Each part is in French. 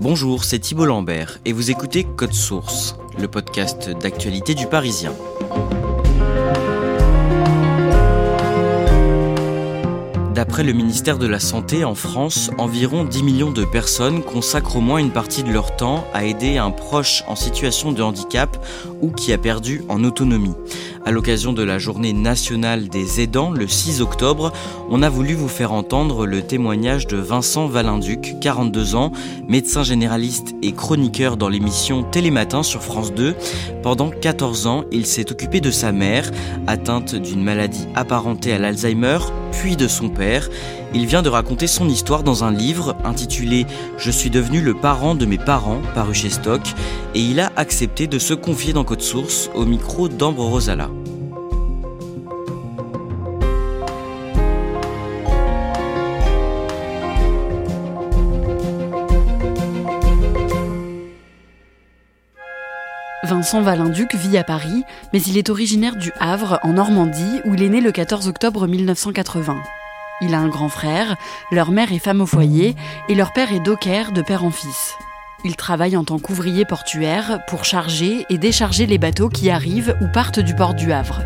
Bonjour, c'est Thibault Lambert et vous écoutez Code Source, le podcast d'actualité du Parisien. D'après le ministère de la Santé, en France, environ 10 millions de personnes consacrent au moins une partie de leur temps à aider un proche en situation de handicap ou qui a perdu en autonomie. À l'occasion de la journée nationale des aidants, le 6 octobre, on a voulu vous faire entendre le témoignage de Vincent Valinduc, 42 ans, médecin généraliste et chroniqueur dans l'émission Télématin sur France 2. Pendant 14 ans, il s'est occupé de sa mère, atteinte d'une maladie apparentée à l'Alzheimer, puis de son père. Il vient de raconter son histoire dans un livre intitulé Je suis devenu le parent de mes parents, paru chez Stock, et il a accepté de se confier dans Code Source au micro d'Ambre Rosala. Vincent Valinduc vit à Paris, mais il est originaire du Havre, en Normandie, où il est né le 14 octobre 1980. Il a un grand frère, leur mère est femme au foyer, et leur père est docker de père en fils. Il travaille en tant qu'ouvrier portuaire pour charger et décharger les bateaux qui arrivent ou partent du port du Havre.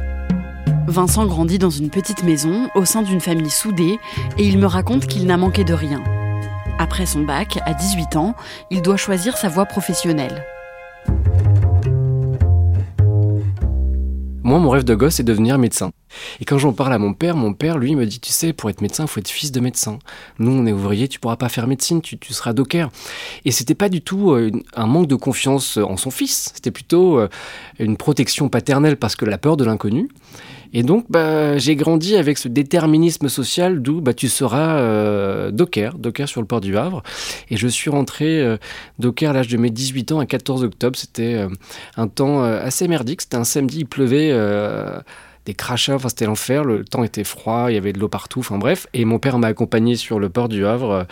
Vincent grandit dans une petite maison, au sein d'une famille soudée, et il me raconte qu'il n'a manqué de rien. Après son bac, à 18 ans, il doit choisir sa voie professionnelle. Moi, mon rêve de gosse, c'est devenir médecin. Et quand j'en parle à mon père, mon père, lui, me dit, tu sais, pour être médecin, il faut être fils de médecin. Nous, on est ouvriers, tu pourras pas faire médecine, tu, seras docker. Et c'était pas du tout euh, un manque de confiance en son fils. C'était plutôt euh, une protection paternelle parce que la peur de l'inconnu. Et donc, bah, j'ai grandi avec ce déterminisme social d'où bah, tu seras euh, docker, docker sur le port du Havre. Et je suis rentré euh, docker à l'âge de mes 18 ans, à 14 octobre. C'était euh, un temps assez merdique. C'était un samedi, il pleuvait des crachats, enfin c'était l'enfer, le temps était froid, il y avait de l'eau partout, enfin bref. Et mon père m'a accompagné sur le port du Havre euh,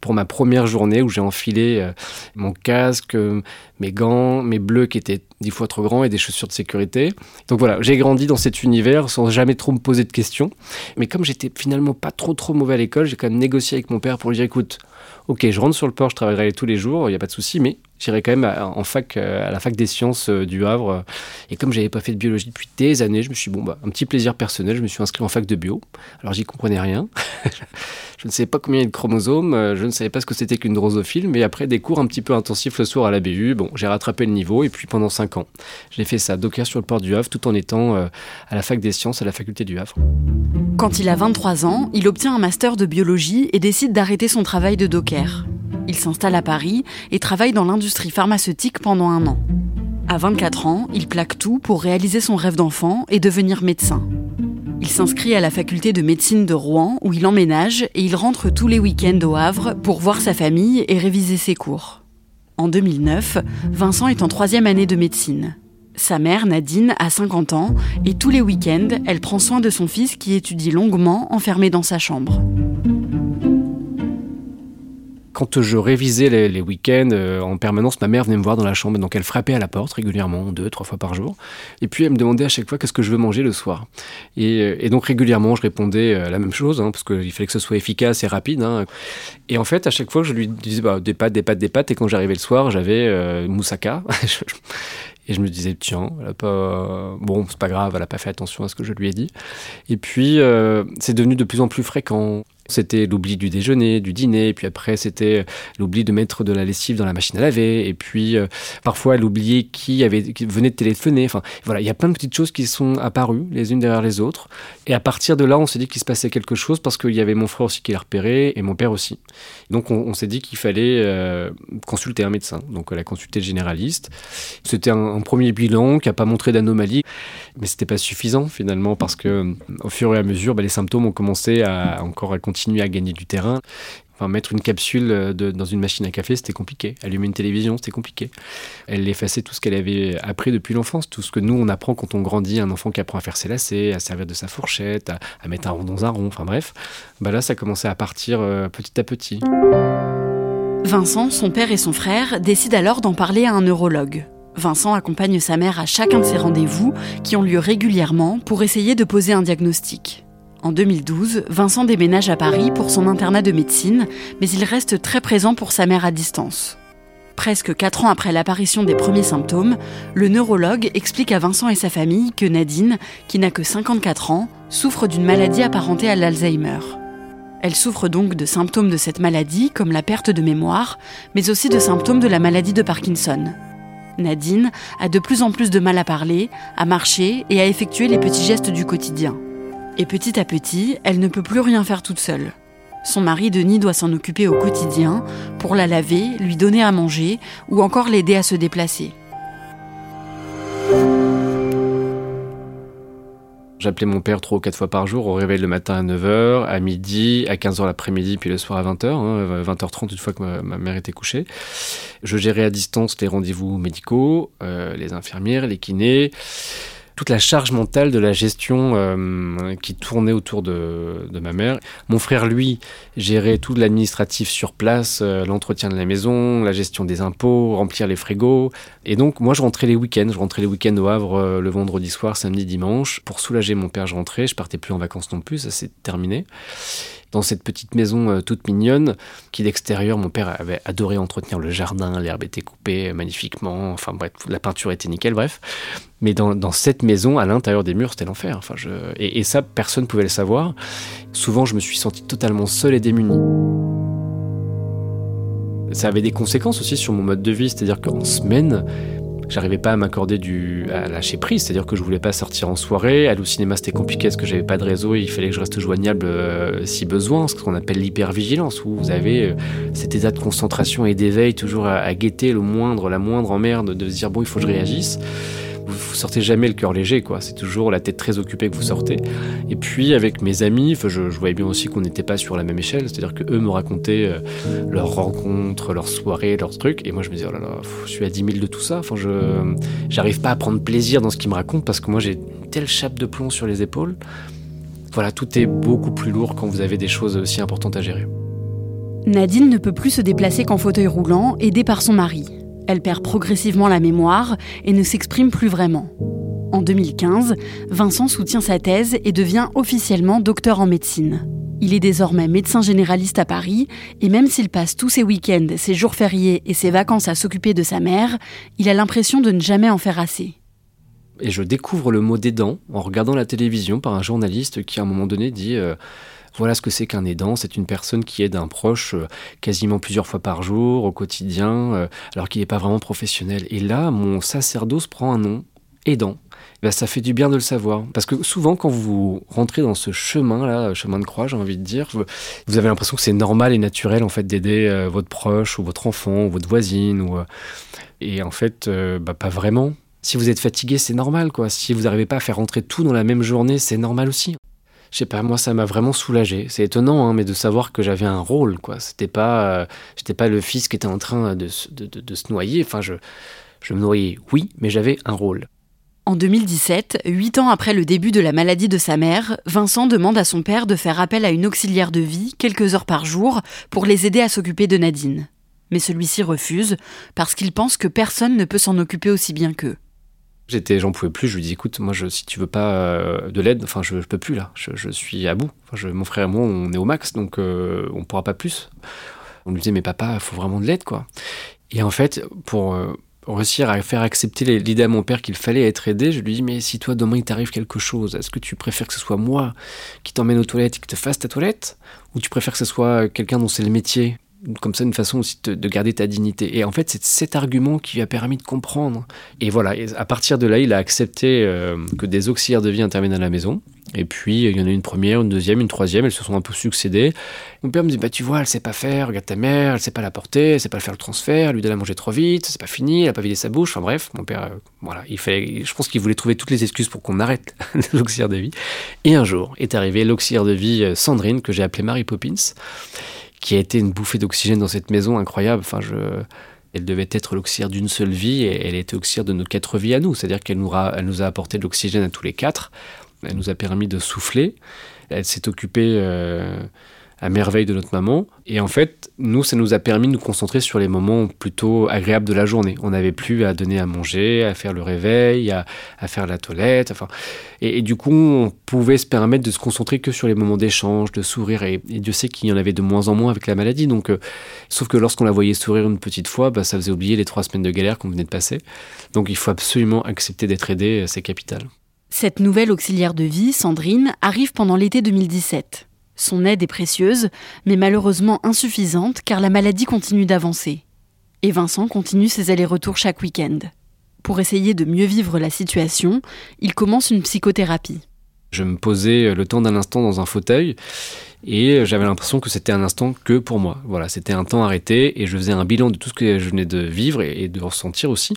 pour ma première journée où j'ai enfilé euh, mon casque, euh, mes gants, mes bleus qui étaient dix fois trop grands et des chaussures de sécurité. Donc voilà, j'ai grandi dans cet univers sans jamais trop me poser de questions. Mais comme j'étais finalement pas trop trop mauvais à l'école, j'ai quand même négocié avec mon père pour lui dire écoute, ok, je rentre sur le port, je travaillerai tous les jours, il n'y a pas de souci, mais j'irai quand même à, en fac, euh, à la fac des sciences euh, du Havre. Et comme j'avais pas fait de biologie depuis des années, je me suis dit, bon, bah, un petit plaisir personnel, je me suis inscrit en fac de bio. Alors j'y comprenais rien. je ne savais pas combien il y a de chromosomes, euh, je ne savais pas ce que c'était qu'une drosophile, mais après des cours un petit peu intensifs le soir à la BU, bon, j'ai rattrapé le niveau, et puis pendant 5 ans, j'ai fait ça, docker sur le port du Havre, tout en étant à la fac des sciences à la faculté du Havre. Quand il a 23 ans, il obtient un master de biologie et décide d'arrêter son travail de docker. Il s'installe à Paris et travaille dans l'industrie pharmaceutique pendant un an. À 24 ans, il plaque tout pour réaliser son rêve d'enfant et devenir médecin. Il s'inscrit à la faculté de médecine de Rouen où il emménage et il rentre tous les week-ends au Havre pour voir sa famille et réviser ses cours. En 2009, Vincent est en troisième année de médecine. Sa mère, Nadine, a 50 ans et tous les week-ends, elle prend soin de son fils qui étudie longuement enfermé dans sa chambre quand je révisais les, week-ends euh, en permanence, ma mère venait me voir dans la chambre, donc elle frappait à la porte régulièrement, deux, trois fois par jour. Et puis elle me demandait à chaque fois qu'est-ce que je veux manger le soir? Et, euh, donc régulièrement, je répondais euh, la même chose, hein, parce qu'il fallait que ce soit efficace et rapide. Hein. Et en fait, à chaque fois, je lui disais bah, des pâtes, des pâtes, des pâtes. Et quand j'arrivais le soir, j'avais moussaka. Et je me disais, tiens, elle a pas. Bon, c'est pas grave, elle a pas fait attention à ce que je lui ai dit. Et puis, c'est devenu de plus en plus fréquent. C'était l'oubli du déjeuner, du dîner, puis après c'était l'oubli de mettre de la lessive dans la machine à laver, et puis euh, parfois elle qui venait de téléphoner. Enfin voilà, il y a plein de petites choses qui sont apparues les unes derrière les autres. Et à partir de là, on s'est dit qu'il se passait quelque chose parce qu'il y avait mon frère aussi qui l'a repéré et mon père aussi. Donc on, s'est dit qu'il fallait euh, consulter un médecin. Donc elle a consulté le généraliste. C'était un, premier bilan qui n'a pas montré d'anomalie, mais c'était pas suffisant finalement parce que au fur et à mesure, bah, les symptômes ont commencé à encore à continuer à gagner du terrain. Enfin, mettre une capsule euh, dans une machine à café, c'était compliqué. Allumer une télévision, c'était compliqué. Elle effaçait tout ce qu'elle avait appris depuis l'enfance, tout ce que nous, on apprend quand on grandit. Un enfant qui apprend à faire ses lacets, à servir de sa fourchette, à, mettre un rond dans un rond, enfin bref. Bah là, ça commençait à partir euh, petit à petit. Vincent, son père et son frère décident alors d'en parler à un neurologue. Vincent accompagne sa mère à chacun de ses rendez-vous qui ont lieu régulièrement pour essayer de poser un diagnostic. En 2012, Vincent déménage à Paris pour son internat de médecine, mais il reste très présent pour sa mère à distance. Presque 4 ans après l'apparition des premiers symptômes, le neurologue explique à Vincent et sa famille que Nadine, qui n'a que 54 ans, souffre d'une maladie apparentée à l'Alzheimer. Elle souffre donc de symptômes de cette maladie, comme la perte de mémoire, mais aussi de symptômes de la maladie de Parkinson. Nadine a de plus en plus de mal à parler, à marcher et à effectuer les petits gestes du quotidien. Et petit à petit, elle ne peut plus rien faire toute seule. Son mari Denis doit s'en occuper au quotidien pour la laver, lui donner à manger ou encore l'aider à se déplacer. J'appelais mon père trois ou quatre fois par jour, au réveil le matin à 9h, à midi, à 15h l'après-midi, puis le soir à 20h, 20h30 hein, une fois que ma, mère était couchée. Je gérais à distance les rendez-vous médicaux, euh, les infirmières, les kinés toute la charge mentale de la gestion euh, qui tournait autour de, ma mère. Mon frère, lui, gérait tout l'administratif sur place, euh, l'entretien de la maison, la gestion des impôts, remplir les frigos. Et donc, moi, je rentrais les week-ends. Je rentrais les week-ends au Havre euh, le vendredi soir, samedi, dimanche. Pour soulager mon père, je rentrais. Je partais plus en vacances non plus, ça s'est terminé cette petite maison euh, toute mignonne, qui d'extérieur, mon père avait adoré entretenir le jardin, l'herbe était coupée magnifiquement, enfin bref, la peinture était nickel, bref. Mais dans, cette maison, à l'intérieur des murs, c'était l'enfer. Enfin, je... et, ça, personne ne pouvait le savoir. Souvent, je me suis senti totalement seul et démuni. Ça avait des conséquences aussi sur mon mode de vie, c'est-à-dire qu'en semaine, J'arrivais pas à m'accorder du à lâcher prise, c'est-à-dire que je voulais pas sortir en soirée. Aller au cinéma c'était compliqué parce que j'avais pas de réseau et il fallait que je reste joignable euh, si besoin, ce qu'on appelle l'hypervigilance, où vous avez euh, cet état de concentration et d'éveil toujours à, guetter le moindre, la moindre emmerde, de se dire bon il faut que je réagisse vous, sortez jamais le cœur léger, quoi. C'est toujours la tête très occupée que vous sortez. Et puis avec mes amis, je, voyais bien aussi qu'on n'était pas sur la même échelle, c'est-à-dire que eux me racontaient euh, leurs rencontres, leurs soirées, leurs trucs, et moi je me disais oh là là, je suis à 10 000 de tout ça. Enfin, je j'arrive pas à prendre plaisir dans ce qu'ils me racontent parce que moi j'ai une telle chape de plomb sur les épaules. Voilà, tout est beaucoup plus lourd quand vous avez des choses aussi importantes à gérer. Nadine ne peut plus se déplacer qu'en fauteuil roulant, aidée par son mari. Elle perd progressivement la mémoire et ne s'exprime plus vraiment. En 2015, Vincent soutient sa thèse et devient officiellement docteur en médecine. Il est désormais médecin généraliste à Paris, et même s'il passe tous ses week-ends, ses jours fériés et ses vacances à s'occuper de sa mère, il a l'impression de ne jamais en faire assez. Et je découvre le mot d'aidant en regardant la télévision par un journaliste qui à un moment donné dit euh, voilà ce que c'est qu'un aidant. C'est une personne qui aide un proche euh, quasiment plusieurs fois par jour, au quotidien, euh, alors qu'il n'est pas vraiment professionnel. Et là, mon sacerdoce prend un nom, aidant. Ben, ça fait du bien de le savoir. Parce que souvent, quand vous rentrez dans ce chemin-là, chemin de croix, j'ai envie de dire, vous avez l'impression que c'est normal et naturel en fait d'aider euh, votre proche ou votre enfant ou votre voisine. Et en fait, bah, pas vraiment. Si vous êtes fatigué, c'est normal. quoi. Si vous n'arrivez pas à faire rentrer tout dans la même journée, c'est normal aussi je sais pas, moi ça m'a vraiment soulagé. C'est étonnant, hein, mais de savoir que j'avais un rôle, quoi. C'était pas, euh, j'étais pas le fils qui était en train de, de, se noyer. Enfin, je, je me noyais, oui, mais j'avais un rôle. En 2017, huit ans après le début de la maladie de sa mère, Vincent demande à son père de faire appel à une auxiliaire de vie quelques heures par jour pour les aider à s'occuper de Nadine. Mais celui-ci refuse parce qu'il pense que personne ne peut s'en occuper aussi bien qu'eux. J'en pouvais plus. Je lui dis, écoute, moi, je, si tu veux pas euh, de l'aide, enfin, je, je, peux plus là. Je, suis à bout. Mon frère et moi, on est au max, donc euh, on pourra pas plus. On lui disait, mais papa, il faut vraiment de l'aide, quoi. Et en fait, pour euh, réussir à faire accepter l'idée à mon père qu'il fallait être aidé, je lui dis mais si toi demain il t'arrive quelque chose, est-ce que tu préfères que ce soit moi qui t'emmène aux toilettes et qui te fasse ta toilette? Ou tu préfères que ce soit quelqu'un dont c'est le métier? Comme ça une façon aussi de, garder ta dignité. Et en fait, c'est cet argument qui lui a permis de comprendre. Et voilà, à partir de là, il a accepté euh, que des auxiliaires de vie interviennent à la maison. Et puis, il y en a une première, une deuxième, une troisième, elles se sont un peu succédées. Mon père me dit, bah tu vois, elle sait pas faire, regarde ta mère, elle sait pas la porter, elle sait pas faire le transfert, elle lui donne à manger trop vite, c'est pas fini, elle a pas vidé sa bouche. Enfin bref, mon père, euh, voilà, il fallait, je pense qu'il voulait trouver toutes les excuses pour qu'on arrête l'auxiliaire de vie. Et un jour est arrivé l'auxiliaire de vie euh, Sandrine, que j'ai appelée Mary Poppins qui a été une bouffée d'oxygène dans cette maison incroyable. Enfin, elle devait être l'auxiliaire d'une seule vie et elle était auxiliaire de nos quatre vies à nous. C'est-à-dire qu'elle nous, a, elle nous a apporté de l'oxygène à tous les quatre. Elle nous a permis de souffler. Elle s'est occupée euh, à merveille de notre maman. Et en fait, nous, ça nous a permis de nous concentrer sur les moments plutôt agréables de la journée. On n'avait plus à donner à manger, à faire le réveil, à, faire la toilette. Enfin, et, du coup, on pouvait se permettre de se concentrer que sur les moments d'échange, de sourire. Et, Dieu sait qu'il y en avait de moins en moins avec la maladie. Donc, euh, sauf que lorsqu'on la voyait sourire une petite fois, bah, ça faisait oublier les trois semaines de galère qu'on venait de passer. Donc, il faut absolument accepter d'être aidé, c'est capital. Cette nouvelle auxiliaire de vie, Sandrine, arrive pendant l'été 2017. Son aide est précieuse, mais malheureusement insuffisante car la maladie continue d'avancer. Et Vincent continue ses allers-retours chaque week-end. Pour essayer de mieux vivre la situation, il commence une psychothérapie. Je me posais le temps d'un instant dans un fauteuil et j'avais l'impression que c'était un instant que pour moi. Voilà, c'était un temps arrêté et je faisais un bilan de tout ce que je venais de vivre et de ressentir aussi.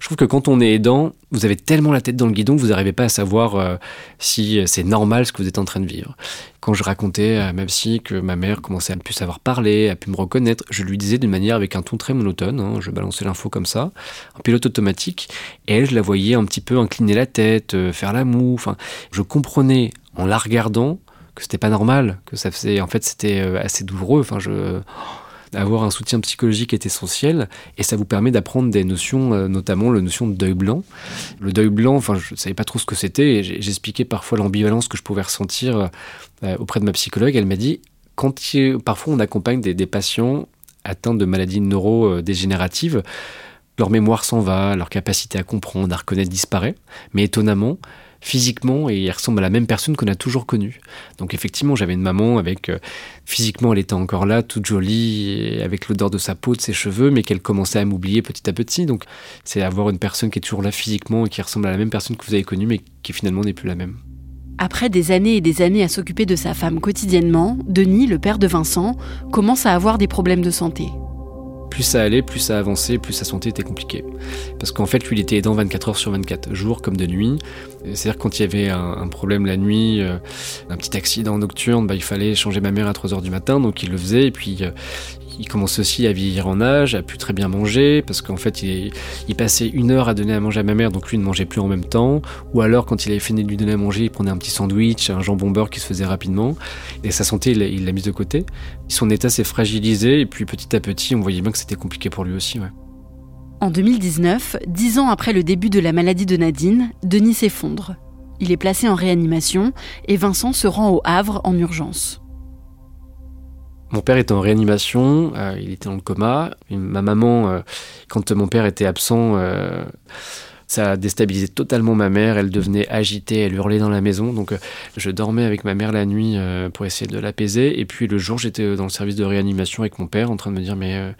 Je trouve que quand on est aidant, vous avez tellement la tête dans le guidon que vous n'arrivez pas à savoir euh, si c'est normal ce que vous êtes en train de vivre. Quand je racontais à ma psy que ma mère commençait à plus savoir parler, à pu me reconnaître, je lui disais d'une manière avec un ton très monotone, hein, je balançais l'info comme ça, en pilote automatique, et elle, je la voyais un petit peu incliner la tête, euh, faire la moue, enfin, je comprenais en la regardant que c'était pas normal, que ça faisait, en fait, c'était euh, assez douloureux. Enfin, je avoir un soutien psychologique est essentiel et ça vous permet d'apprendre des notions, euh, notamment la notion de deuil blanc. Le deuil blanc, enfin, je ne savais pas trop ce que c'était et j'expliquais parfois l'ambivalence que je pouvais ressentir euh, auprès de ma psychologue. Elle m'a dit quand parfois on accompagne des, des patients atteints de maladies neurodégénératives, leur mémoire s'en va, leur capacité à comprendre, à reconnaître disparaît, mais étonnamment, physiquement et il ressemble à la même personne qu'on a toujours connue. Donc effectivement, j'avais une maman avec euh, physiquement elle était encore là, toute jolie, avec l'odeur de sa peau, de ses cheveux, mais qu'elle commençait à m'oublier petit à petit. Donc c'est avoir une personne qui est toujours là physiquement et qui ressemble à la même personne que vous avez connue, mais qui finalement n'est plus la même. Après des années et des années à s'occuper de sa femme quotidiennement, Denis, le père de Vincent, commence à avoir des problèmes de santé plus ça allait, plus ça avançait, plus sa santé était compliquée. Parce qu'en fait, lui, il était aidant 24 heures sur 24, jour comme de nuit. C'est-à-dire quand il y avait un, problème la nuit, euh, un petit accident nocturne, bah, il fallait changer ma mère à 3 heures du matin, donc il le faisait. Et puis, euh, il commence aussi à vieillir en âge, à plus très bien manger, parce qu'en fait, il, passait une heure à donner à manger à ma mère, donc lui ne mangeait plus en même temps. Ou alors, quand il avait fini de lui donner à manger, il prenait un petit sandwich, un jambon beurre qui se faisait rapidement. Et sa santé, il l'a mise de côté. Son état s'est fragilisé, et puis petit à petit, on voyait bien que c'était compliqué pour lui aussi. En 2019, dix ans après le début de la maladie de Nadine, Denis s'effondre. Il est placé en réanimation et Vincent se rend au Havre en urgence. Mon père était en réanimation, euh, il était dans le coma. ma maman, euh, quand mon père était absent, euh, ça a déstabilisé totalement ma mère. Elle devenait agitée, elle hurlait dans la maison. Donc je dormais avec ma mère la nuit pour essayer de l'apaiser. Et puis le jour, j'étais dans le service de réanimation avec mon père en train de me dire mais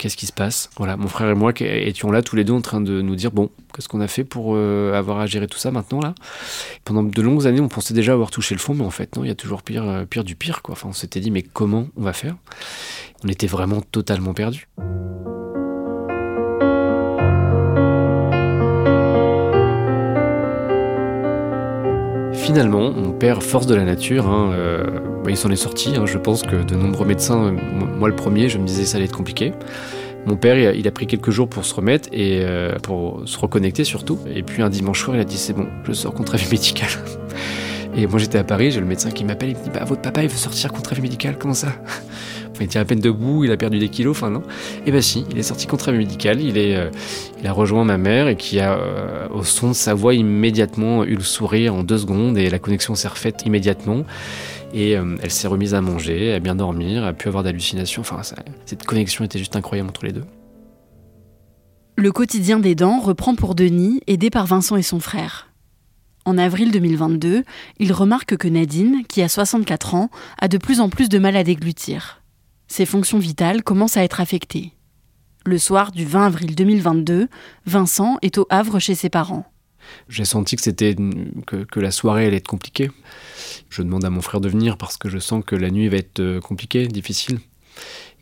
qu'est-ce qui se passe? Voilà, mon frère et moi étions là tous les deux en train de nous dire bon, qu'est-ce qu'on a fait pour euh, avoir à gérer tout ça maintenant là? Pendant de longues années, on pensait déjà avoir touché le fond, mais en fait non, il y a toujours pire, euh, pire du pire quoi. Enfin, on s'était dit mais comment on va faire? On était vraiment totalement perdus. Finalement, mon père, force de la nature, hein, euh, il s'en est sorti. Hein. Je pense que de nombreux médecins, euh, moi le premier, je me disais ça allait être compliqué. Mon père, il a, pris quelques jours pour se remettre et euh, pour se reconnecter surtout. Et puis un dimanche soir, il a dit c'est bon, je sors contre avis médical. Et moi j'étais à Paris, j'ai le médecin qui m'appelle, il me dit bah votre papa il veut sortir contre avis médical, comment ça? Il tient à peine debout, il a perdu des kilos, enfin non? Et eh ben, si, il est sorti contre avis médical, il, est, euh, il a rejoint ma mère et qui a, au son de sa voix, immédiatement eu le sourire en deux secondes et la connexion s'est refaite immédiatement. Et euh, elle s'est remise à manger, à bien dormir, a pu avoir d'hallucinations. Enfin, cette connexion était juste incroyable entre les deux. Le quotidien des dents reprend pour Denis, aidé par Vincent et son frère. En avril 2022, il remarque que Nadine, qui a 64 ans, a de plus en plus de mal à déglutir. Ses fonctions vitales commencent à être affectées. Le soir du 20 avril 2022, Vincent est au Havre chez ses parents. J'ai senti que c'était que, la soirée allait être compliquée. Je demande à mon frère de venir parce que je sens que la nuit va être euh, compliquée, difficile.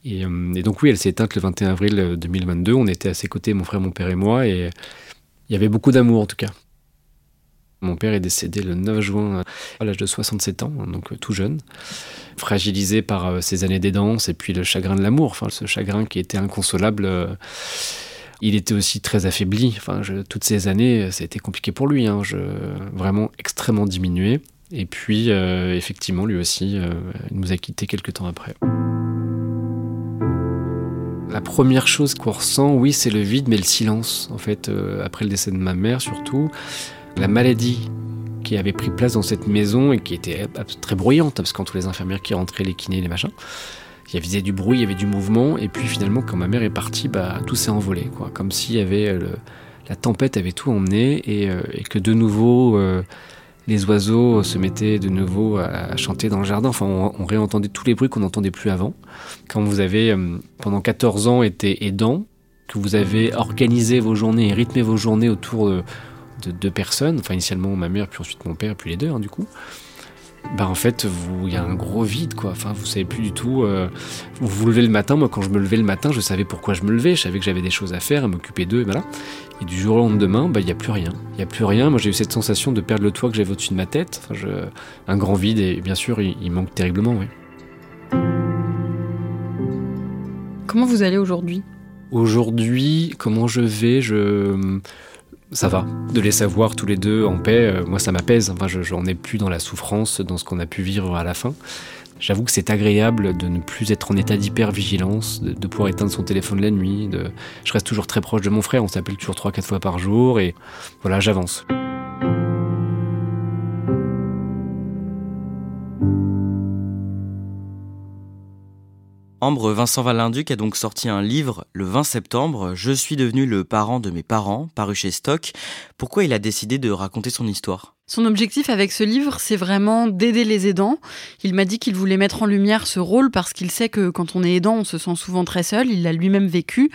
Et, euh, et donc oui, elle s'est éteinte le 21 avril 2022. On était à ses côtés, mon frère, mon père et moi, et il y avait beaucoup d'amour en tout cas. Mon père est décédé le 9 juin à l'âge de 67 ans, donc euh, tout jeune, fragilisé par euh, ses années d'aidance et puis le chagrin de l'amour, ce chagrin qui était inconsolable. Euh, il était aussi très affaibli. Toutes ces années, ça a été compliqué pour lui. Hein, vraiment extrêmement diminué. Et puis, effectivement, lui aussi, il nous a quittés quelques temps après. La première chose qu'on ressent, oui, c'est le vide, mais le silence, en fait, après le décès de ma mère surtout la maladie qui avait pris place dans cette maison et qui était très bruyante, parce que quand tous les infirmières qui rentraient, les kinés, les machins, il y avait du bruit, il y avait du mouvement, et puis finalement, quand ma mère est partie, bah, tout s'est envolé, quoi. Comme s'il y avait euh, la tempête avait tout emmené et, euh, que de nouveau euh, les oiseaux se mettaient de nouveau à, chanter dans le jardin. Enfin, on, réentendait tous les bruits qu'on n'entendait plus avant. Quand vous avez pendant 14 ans été aidant, que vous avez organisé vos journées et rythmé vos journées autour de de deux personnes, enfin initialement ma mère, puis ensuite mon père, puis les deux hein, du coup, bah en fait il y a un gros vide quoi. Enfin vous savez plus du tout. Euh, vous vous levez le matin, moi quand je me levais le matin, je savais pourquoi je me levais, je savais que j'avais des choses à faire, à m'occuper d'eux et voilà. Et du jour au lendemain, bah il y a plus rien. Il y a plus rien. Moi j'ai eu cette sensation de perdre le toit que j'avais au-dessus de ma tête. Enfin, je... un grand vide et bien sûr il, manque terriblement, oui. Comment vous allez aujourd'hui? Aujourd'hui, comment je vais? Je ça va. De les savoir tous les deux en paix, euh, moi ça m'apaise. Enfin, je n'en ai plus dans la souffrance, dans ce qu'on a pu vivre à la fin. J'avoue que c'est agréable de ne plus être en état d'hypervigilance, de, de pouvoir éteindre son téléphone la nuit. Je reste toujours très proche de mon frère, on s'appelle toujours 3-4 fois par jour et voilà, j'avance. Ambre Vincent Valinduc a donc sorti un livre le 20 septembre, Je suis devenu le parent de mes parents, paru chez Stock. Pourquoi il a décidé de raconter son histoire? Son objectif avec ce livre, c'est vraiment d'aider les aidants. Il m'a dit qu'il voulait mettre en lumière ce rôle parce qu'il sait que quand on est aidant, on se sent souvent très seul. Il l'a lui-même vécu.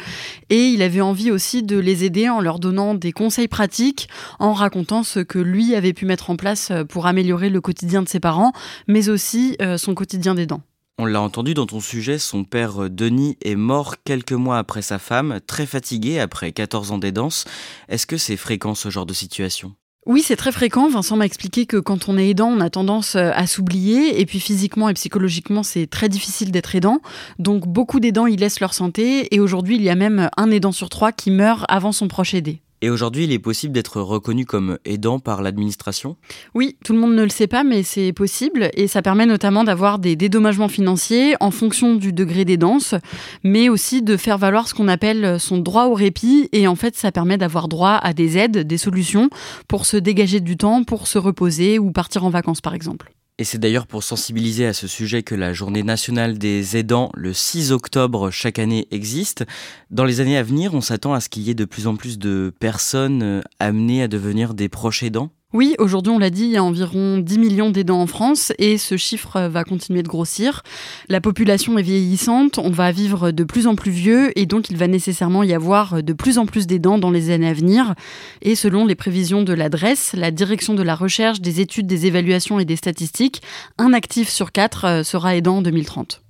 Et il avait envie aussi de les aider en leur donnant des conseils pratiques, en racontant ce que lui avait pu mettre en place pour améliorer le quotidien de ses parents, mais aussi euh, son quotidien d'aidant. On l'a entendu dans ton sujet, son père euh, Denis est mort quelques mois après sa femme, très fatigué après 14 ans d'aidance. Est-ce que c'est fréquent ce genre de situation? Oui, c'est très fréquent. Vincent m'a expliqué que quand on est aidant, on a tendance euh, à s'oublier. Et puis physiquement et psychologiquement, c'est très difficile d'être aidant. Donc beaucoup d'aidants, ils laissent leur santé. Et aujourd'hui, il y a même un aidant sur trois qui meurt avant son proche aidé. Et aujourd'hui, il est possible d'être reconnu comme aidant par l'administration? Oui, tout le monde ne le sait pas, mais c'est possible. Et ça permet notamment d'avoir des dédommagements financiers en fonction du degré d'aidance, mais aussi de faire valoir ce qu'on appelle son droit au répit. Et en fait, ça permet d'avoir droit à des aides, des solutions pour se dégager du temps, pour se reposer ou partir en vacances, par exemple. Et c'est d'ailleurs pour sensibiliser à ce sujet que la journée nationale des aidants, le 6 octobre chaque année, existe. Dans les années à venir, on s'attend à ce qu'il y ait de plus en plus de personnes euh, amenées à devenir des proches aidants? Oui, aujourd'hui, on l'a dit, il y a environ 10 millions d'aidants en France et ce chiffre va continuer de grossir. La population est vieillissante, on va vivre de plus en plus vieux et donc il va nécessairement y avoir de plus en plus d'aidants dans les années à venir. Et selon les prévisions de l'adresse, la direction de la recherche, des études, des évaluations et des statistiques, un actif sur quatre euh, sera aidant en 2030.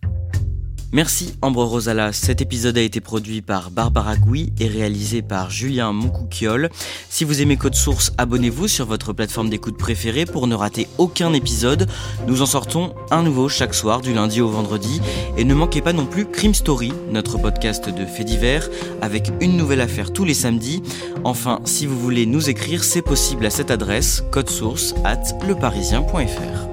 Merci Ambre Rosala. Cet épisode a été produit par Barbara Gouy et réalisé par Julien Moncouquiole. Si vous aimez Code Source, abonnez-vous sur votre plateforme d'écoute préférée pour ne rater aucun épisode. Nous en sortons un nouveau chaque soir du lundi au vendredi. Et ne manquez pas non plus Crime Story, notre podcast de faits divers, avec une nouvelle affaire tous les samedis. Enfin, si vous voulez nous écrire, c'est possible à cette adresse, code source at leparisien.fr.